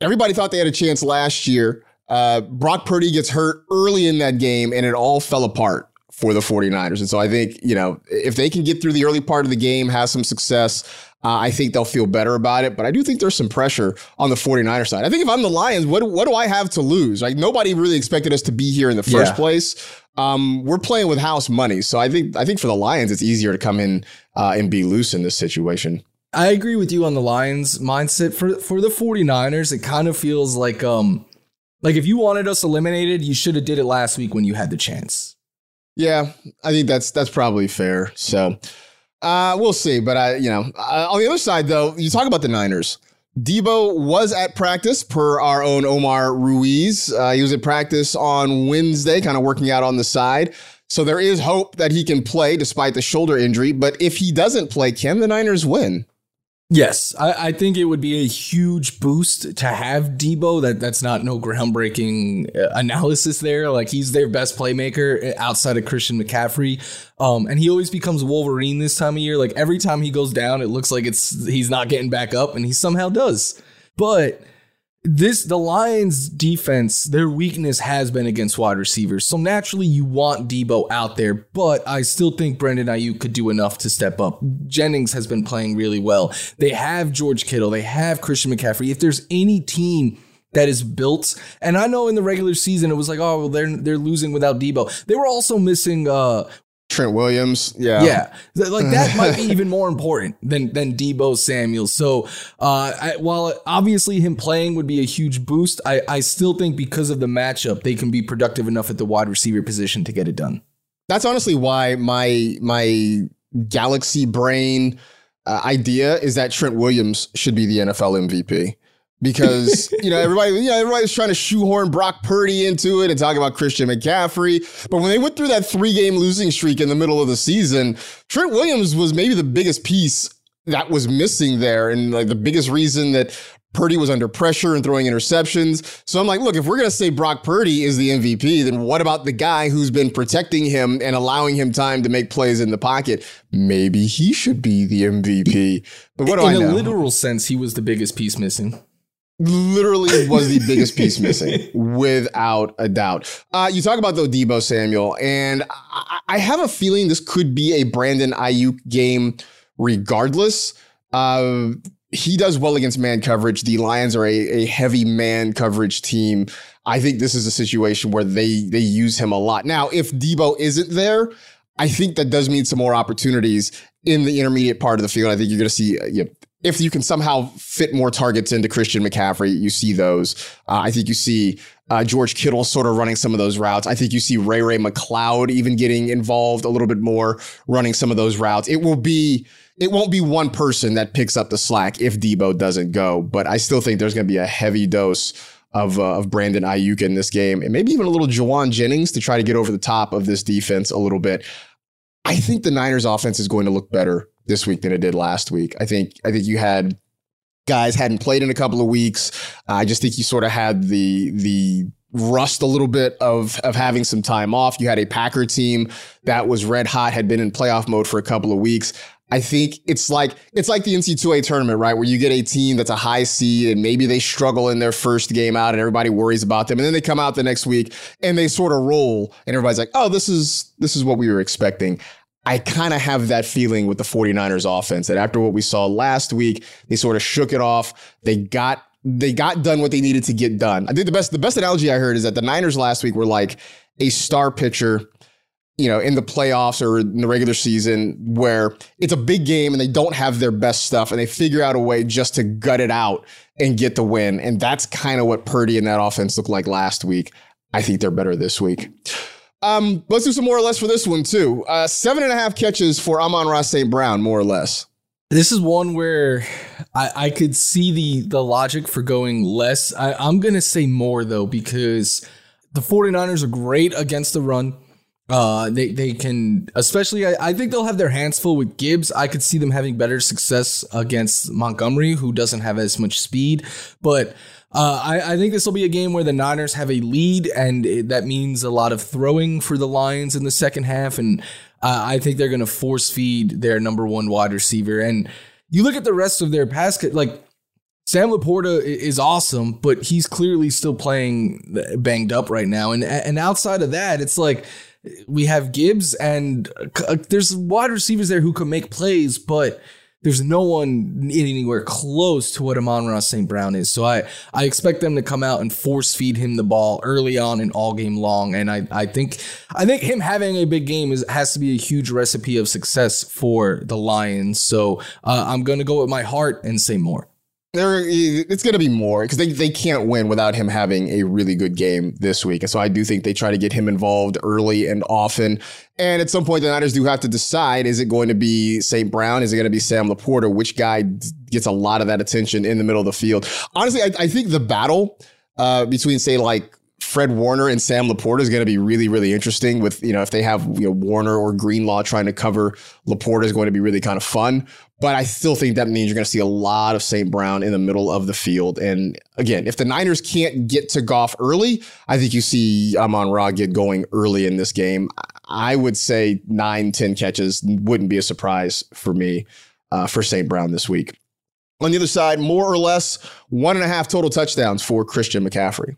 everybody thought they had a chance last year. Uh, Brock Purdy gets hurt early in that game, and it all fell apart for the 49ers. And so I think, you know, if they can get through the early part of the game, have some success, uh, I think they'll feel better about it. But I do think there's some pressure on the 49er side. I think if I'm the Lions, what, what do I have to lose? Like nobody really expected us to be here in the first Yeah. place. Um, we're playing with house money. So I think I think for the Lions, it's easier to come in uh, and be loose in this situation. I agree with you on the Lions mindset for for the 49ers. It kind of feels like um like if you wanted us eliminated, you should have did it last week when you had the chance. Yeah, I think that's that's probably fair. So uh, we'll see. But I, you know, uh, on the other side though, you talk about the Niners. Deebo was at practice per our own Omar Ruiz. Uh, he was at practice on Wednesday, kind of working out on the side. So there is hope that he can play despite the shoulder injury. But if he doesn't play, can the Niners win? Yes, I, I think it would be a huge boost to have Deebo. That that's not no groundbreaking uh, analysis there. Like he's their best playmaker uh, outside of Christian McCaffrey, um, and he always becomes Wolverine this time of year. Like every time he goes down, it looks like it's he's not getting back up, and he somehow does. But this the Lions defense, their weakness has been against wide receivers. So naturally you want Deebo out there, but I still think Brandon Aiyuk could do enough to step up. Jennings has been playing really well. They have George Kittle, they have Christian McCaffrey. If there's any team that is built, and I know in the regular season it was like, oh, well, they're they're losing without Deebo. They were also missing uh Trent Williams, yeah, yeah, like that might be even more important than than Deebo Samuel. So, uh, I, while obviously him playing would be a huge boost, I I still think because of the matchup, they can be productive enough at the wide receiver position to get it done. That's honestly why my my galaxy brain uh, idea is that Trent Williams should be the NFL MVP because you know everybody you know everybody's trying to shoehorn Brock Purdy into it and talk about Christian McCaffrey, but when they went through that three game losing streak in the middle of the season, Trent Williams was maybe the biggest piece that was missing there and like the biggest reason that Purdy was under pressure and throwing interceptions. So I'm like, look, if we're going to say Brock Purdy is the MVP, then what about the guy who's been protecting him and allowing him time to make plays in the pocket? Maybe he should be the MVP. But what do in I a know? literal sense, he was the biggest piece missing. Literally was the biggest piece missing, without a doubt. Uh, you talk about the Deebo Samuel, and I, I have a feeling this could be a Brandon Aiyuk game, regardless. Uh, he does well against man coverage. The Lions are a, a heavy man coverage team. I think this is a situation where they they use him a lot. Now, if Deebo isn't there, I think that does mean some more opportunities in the intermediate part of the field. I think you're going to see uh, you know, if you can somehow fit more targets into Christian McCaffrey, you see those. Uh, I think you see uh, George Kittle sort of running some of those routes. I think you see Ray Ray McCloud even getting involved a little bit more, running some of those routes. It will be. It won't be one person that picks up the slack if Deebo doesn't go, but I still think there's going to be a heavy dose of, uh, of Brandon Aiyuk in this game, and maybe even a little Jauan Jennings to try to get over the top of this defense a little bit. I think the Niners offense is going to look better this week than it did last week. I think I think you had guys hadn't played in a couple of weeks. Uh, I just think you sort of had the the rust a little bit of of having some time off. You had a Packer team that was red hot, had been in playoff mode for a couple of weeks. I think it's like it's like the NC2A tournament, right? Where you get a team that's a high seed and maybe they struggle in their first game out and everybody worries about them. And then they come out the next week and they sort of roll and everybody's like, "Oh, this is this is what we were expecting." I kind of have that feeling with the 49ers offense that after what we saw last week, they sort of shook it off. They got they got done what they needed to get done. I think the best the best analogy I heard is that the Niners last week were like a star pitcher you know, in the playoffs or in the regular season where it's a big game and they don't have their best stuff and they figure out a way just to gut it out and get the win. And that's kind of what Purdy and that offense looked like last week. I think they're better this week. Um, let's do some more or less for this one too. Uh, seven and a half catches for Amon-Ra St. Brown, more or less. This is one where I, I could see the the logic for going less. I, I'm gonna say more though, because the 49ers are great against the run. Uh, they they can, especially. I, I think they'll have their hands full with Gibbs. I could see them having better success against Montgomery, who doesn't have as much speed. But uh, I, I think this will be a game where the Niners have a lead, and it, that means a lot of throwing for the Lions in the second half. And uh, I think they're going to force feed their number one wide receiver. And you look at the rest of their pass, like Sam LaPorta is awesome, but he's clearly still playing banged up right now. And and outside of that, it's like we have Gibbs and uh, there's wide receivers there who can make plays, but there's no one anywhere close to what Amon-Ra St. Brown is. So I, I expect them to come out and force feed him the ball early on and all game long. And I, I think I think him having a big game is has to be a huge recipe of success for the Lions. So uh, I'm gonna go with my heart and say more. There, it's going to be more because they, they can't win without him having a really good game this week. And so I do think they try to get him involved early and often. And at some point, the Niners do have to decide is it going to be St. Brown? Is it going to be Sam LaPorta? Which guy gets a lot of that attention in the middle of the field? Honestly, I, I think the battle uh, between, say, like Fred Warner and Sam LaPorta is going to be really, really interesting. With you know, if they have you know Warner or Greenlaw trying to cover LaPorta is going to be really kind of fun. But I still think that means you're going to see a lot of St. Brown in the middle of the field. And again, if the Niners can't get to Goff early, I think you see Amon Ra get going early in this game. I would say nine, 10 catches wouldn't be a surprise for me uh, for St. Brown this week. On the other side, more or less, one and a half total touchdowns for Christian McCaffrey.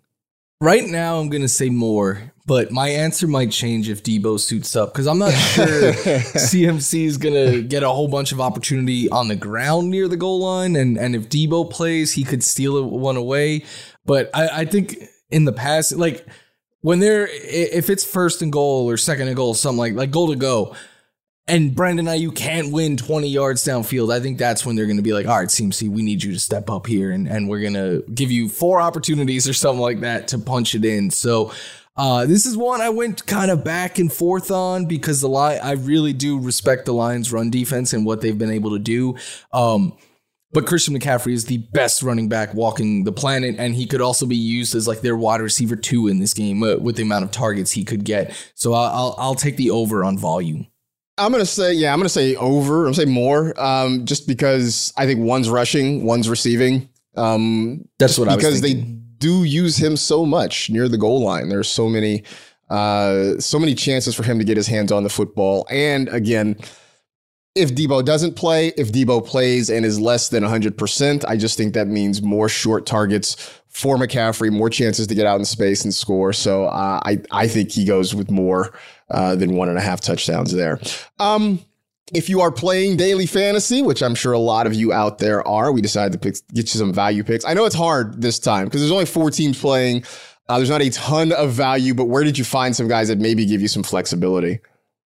Right now, I'm going to say more, but my answer might change if Deebo suits up because I'm not sure CMC is going to get a whole bunch of opportunity on the ground near the goal line. And, and if Deebo plays, he could steal one away. But I, I think in the past, like when they're, if it's first and goal or second and goal, something like, like goal to go, and Brandon Aiyuk can't win 20 yards downfield, I think that's when they're going to be like, all right, CMC, we need you to step up here and, and we're going to give you four opportunities or something like that to punch it in. So uh, this is one I went kind of back and forth on because the line, I really do respect the Lions run defense and what they've been able to do. Um, but Christian McCaffrey is the best running back walking the planet, and he could also be used as like their wide receiver two in this game uh, with the amount of targets he could get. So I'll, I'll, I'll take the over on volume. I'm gonna say yeah. I'm gonna say over. I'm gonna say more. Um, just because I think one's rushing, one's receiving. Um, That's what I because they do use him so much near the goal line. There's so many, uh, so many chances for him to get his hands on the football. And again, if Deebo doesn't play, if Deebo plays and is less than 100%, I just think that means more short targets for McCaffrey, more chances to get out in space and score. So uh, I I think he goes with more uh, than one and a half touchdowns there. Um, if you are playing daily fantasy, which I'm sure a lot of you out there are, we decided to pick, get you some value picks. I know it's hard this time because there's only four teams playing. Uh, there's not a ton of value, but where did you find some guys that maybe give you some flexibility?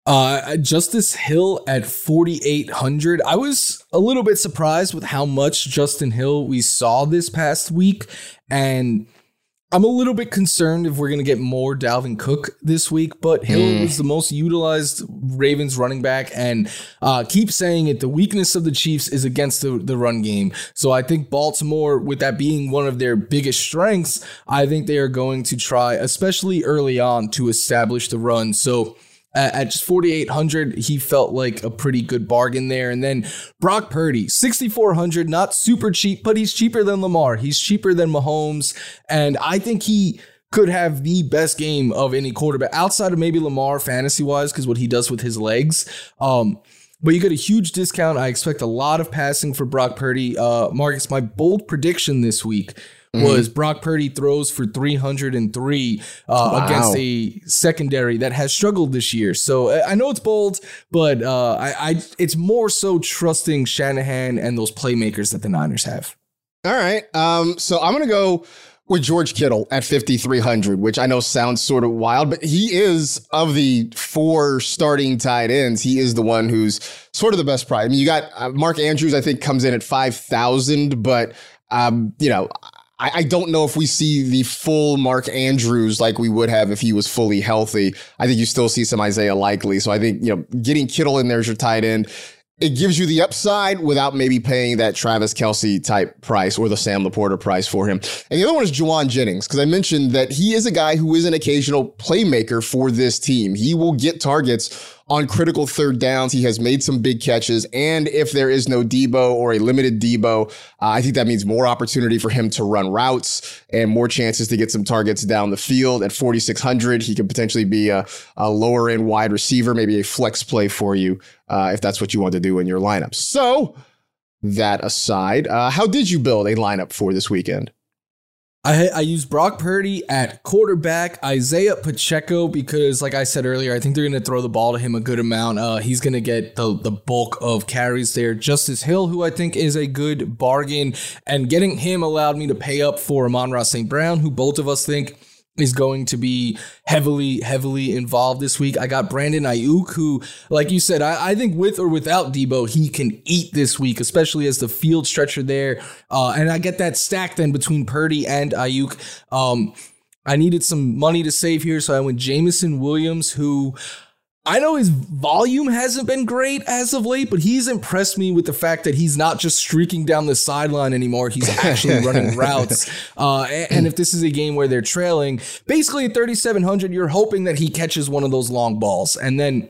Uh, Justice Hill at 4,800. I was a little bit surprised with how much Justin Hill we saw this past week. And I'm a little bit concerned if we're going to get more Dalvin Cook this week, but Hill mm. was the most utilized Ravens running back. And uh, keep saying it, the weakness of the Chiefs is against the, the run game. So I think Baltimore, with that being one of their biggest strengths, I think they are going to try, especially early on, to establish the run. So at just 4,800, he felt like a pretty good bargain there. And then Brock Purdy, 6,400, not super cheap, but he's cheaper than Lamar. He's cheaper than Mahomes. And I think he could have the best game of any quarterback outside of maybe Lamar fantasy wise, because what he does with his legs. Um, but you get a huge discount. I expect a lot of passing for Brock Purdy. Uh, Marcas, my bold prediction this week mm-hmm. was Brock Purdy throws for 303 uh, wow. against a secondary that has struggled this year. So uh, I know it's bold, but uh, I, I it's more so trusting Shanahan and those playmakers that the Niners have. All right. Um, so I'm going to go with George Kittle at 5,300, which I know sounds sort of wild, but he is of the four starting tight ends. He is the one who's sort of the best price. I mean, you got uh, Mark Andrews, I think, comes in at 5,000, but, um, you know, I, I don't know if we see the full Mark Andrews like we would have if he was fully healthy. I think you still see some Isaiah Likely. So I think, you know, getting Kittle in there as your tight end it gives you the upside without maybe paying that Travis Kelce type price or the Sam LaPorta price for him. And the other one is Jauan Jennings, because I mentioned that he is a guy who is an occasional playmaker for this team. He will get targets on critical third downs. He has made some big catches. And if there is no Deebo or a limited Deebo, uh, I think that means more opportunity for him to run routes and more chances to get some targets down the field. At 4,600, he could potentially be a, a lower end wide receiver, maybe a flex play for you uh, if that's what you want to do in your lineup. So, that aside, uh, how did you build a lineup for this weekend? I, I use Brock Purdy at quarterback, Isaiah Pacheco because, like I said earlier, I think they're going to throw the ball to him a good amount. Uh, he's going to get the, the bulk of carries there. Justice Hill, who I think is a good bargain, and getting him allowed me to pay up for Amon-Ra St. Brown, who both of us think – is going to be heavily, heavily involved this week. I got Brandon Aiyuk, who, like you said, I, I, think with or without Deebo, he can eat this week, especially as the field stretcher there. Uh, and I get that stack then between Purdy and Aiyuk. Um, I needed some money to save here, so I went Jameson Williams, who I know his volume hasn't been great as of late, but he's impressed me with the fact that he's not just streaking down the sideline anymore. He's actually running routes. Uh, and if this is a game where they're trailing, basically at 3,700, you're hoping that he catches one of those long balls. And then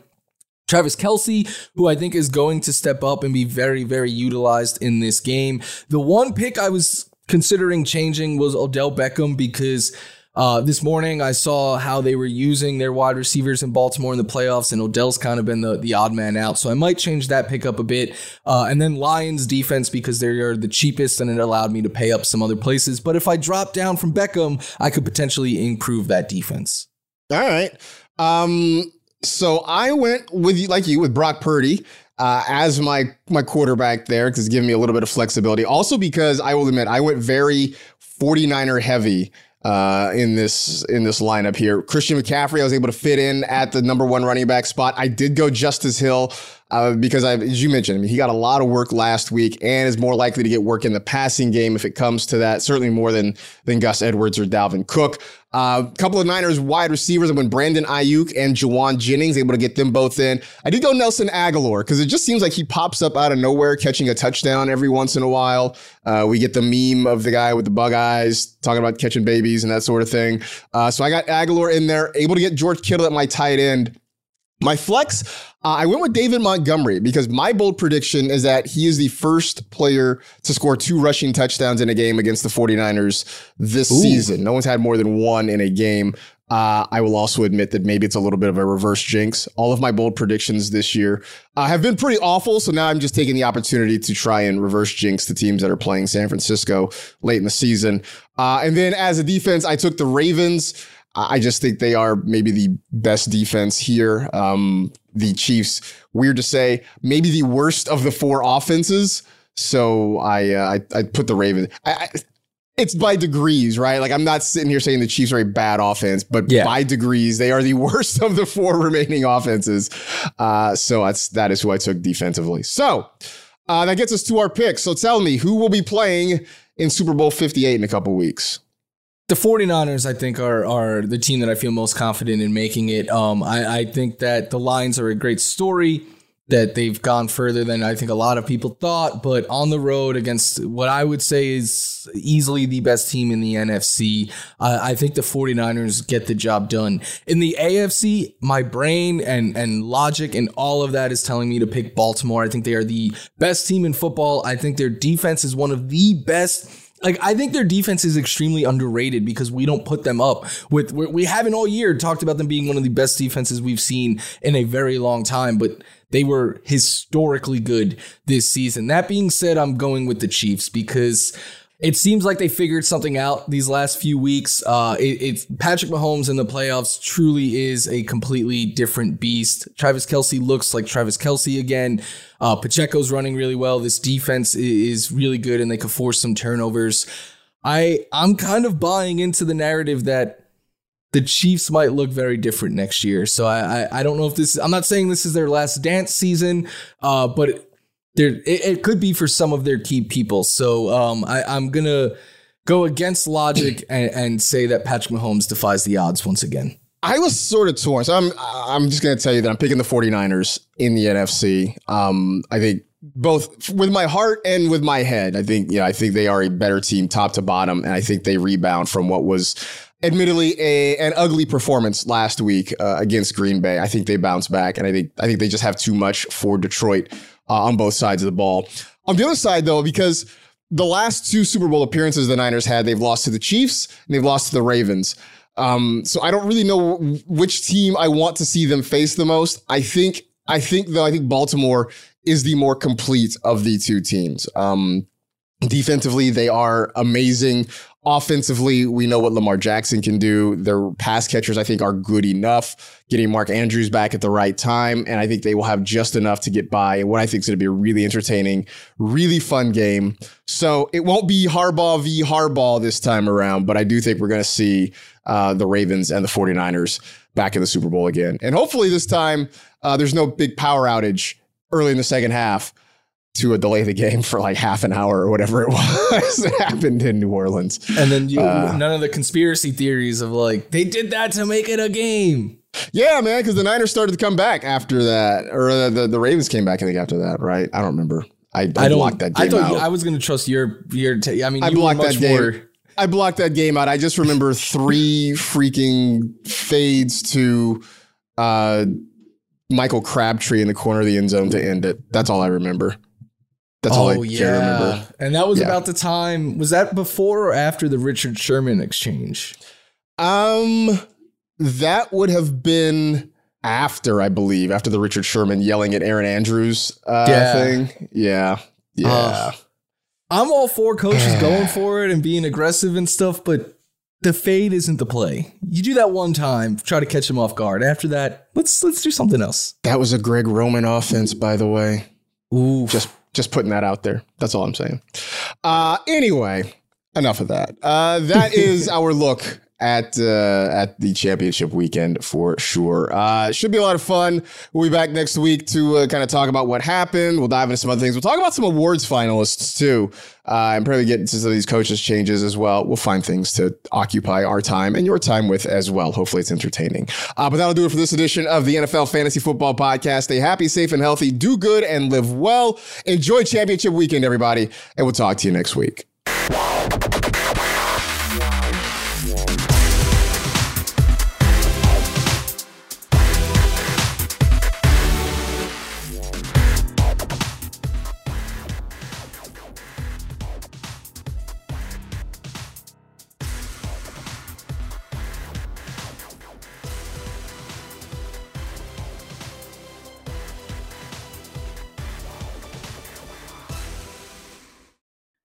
Travis Kelce, who I think is going to step up and be very, very utilized in this game. The one pick I was considering changing was Odell Beckham because uh, this morning, I saw how they were using their wide receivers in Baltimore in the playoffs, and Odell's kind of been the, the odd man out. So I might change that pickup a bit. Uh, and then Lions defense because they are the cheapest and it allowed me to pay up some other places. But if I drop down from Beckham, I could potentially improve that defense. All right. Um, so I went with you, like you with Brock Purdy. Uh, as my my quarterback there because giving me a little bit of flexibility. Also because I will admit I went very 49er heavy uh, in this in this lineup here. Christian McCaffrey, I was able to fit in at the number one running back spot. I did go Justice Hill uh, because, I, as you mentioned, I mean, he got a lot of work last week and is more likely to get work in the passing game if it comes to that. Certainly more than than Gus Edwards or Dalvin Cook. A uh, couple of Niners wide receivers. I went Brandon Aiyuk and Jauan Jennings, able to get them both in. I did go Nelson Agholor because it just seems like he pops up out of nowhere, catching a touchdown every once in a while. Uh, we get the meme of the guy with the bug eyes talking about catching babies and that sort of thing. Uh, so I got Agholor in there, able to get George Kittle at my tight end. My flex, uh, I went with David Montgomery because my bold prediction is that he is the first player to score two rushing touchdowns in a game against the 49ers this Ooh. season. No one's had more than one in a game. Uh, I will also admit that maybe it's a little bit of a reverse jinx. All of my bold predictions this year uh, have been pretty awful. So now I'm just taking the opportunity to try and reverse jinx the teams that are playing San Francisco late in the season. Uh, and then as a defense, I took the Ravens. I just think they are maybe the best defense here. Um, the Chiefs, weird to say, maybe the worst of the four offenses. So I uh, I, I, put the Ravens. I, I, it's by degrees, right? Like I'm not sitting here saying the Chiefs are a bad offense, but yeah. by degrees they are the worst of the four remaining offenses. Uh, so that's that is who I took defensively. So uh, that gets us to our picks. So tell me who will be playing in Super Bowl 58 in a couple weeks the 49ers, I think, are are the team that I feel most confident in making it. Um, I, I think that the Lions are a great story, that they've gone further than I think a lot of people thought, but on the road against what I would say is easily the best team in the NFC, uh, I think the 49ers get the job done. In the AFC, my brain and, and logic and all of that is telling me to pick Baltimore. I think they are the best team in football. I think their defense is one of the best like I think their defense is extremely underrated because we don't put them up with we haven't all year talked about them being one of the best defenses we've seen in a very long time, but they were historically good this season. That being said, I'm going with the Chiefs because it seems like they figured something out these last few weeks. Uh, it, it's Patrick Mahomes in the playoffs truly is a completely different beast. Travis Kelce looks like Travis Kelce again. Uh, Pacheco's running really well. This defense is really good, and they could force some turnovers. I I'm kind of buying into the narrative that the Chiefs might look very different next year. So I I, I don't know if this. I'm not saying this is their last dance season, uh, but there it, it, could be for some of their key people. So um, I, I'm gonna go against logic and, and say that Patrick Mahomes defies the odds once again. I was sort of torn. So I'm I'm just going to tell you that I'm picking the 49ers in the NFC. Um, I think both with my heart and with my head. I think, yeah, I think they are a better team top to bottom. And I think they rebound from what was admittedly a, an ugly performance last week uh, against Green Bay. I think they bounce back. And I think, I think they just have too much for Detroit uh, on both sides of the ball. On the other side, though, because the last two Super Bowl appearances the Niners had, they've lost to the Chiefs and they've lost to the Ravens. Um, so I don't really know which team I want to see them face the most. I think I think though, I think Baltimore is the more complete of the two teams. Um, defensively, they are amazing. Offensively, we know what Lamar Jackson can do. Their pass catchers, I think, are good enough. Getting Mark Andrews back at the right time, and I think they will have just enough to get by. And what I think is going to be a really entertaining, really fun game. So it won't be Harbaugh v. Harbaugh this time around, but I do think we're going to see uh, the Ravens and the 49ers back in the Super Bowl again. And hopefully this time uh, there's no big power outage early in the second half to a delay the game for like half an hour or whatever it was that happened in New Orleans. And then you, uh, none of the conspiracy theories of like they did that to make it a game. Yeah, man, because the Niners started to come back after that, or the, the, the Ravens came back I think after that, right? I don't remember. I, I, I blocked that game I thought out. I was going to trust your your. T- I mean, I blocked that game. More- I blocked that game out. I just remember three freaking fades to uh, Michael Crabtree in the corner of the end zone to end it. That's all I remember. That's all oh, I yeah. remember. And that was yeah. about the time. Was that before or after the Richard Sherman exchange? Um, that would have been after, I believe, after the Richard Sherman yelling at Erin Andrews uh, yeah. thing. Yeah, yeah. Uh, I'm all for coaches going for it and being aggressive and stuff, but the fade isn't the play. You do that one time, try to catch them off guard. After that, let's let's do something else. That was a Greg Roman offense, by the way. Ooh, just just putting that out there. That's all I'm saying. Uh, anyway, enough of that. Uh, that is our look at uh, at the championship weekend for sure. Uh, should be a lot of fun. We'll be back next week to uh, kind of talk about what happened. We'll dive into some other things. We'll talk about some awards finalists too, uh, and probably get into some of these coaches changes as well. We'll find things to occupy our time and your time with as well. Hopefully, it's entertaining. Uh, but that'll do it for this edition of the NFL Fantasy Football Podcast. Stay happy, safe, and healthy. Do good and live well. Enjoy championship weekend, everybody, and we'll talk to you next week.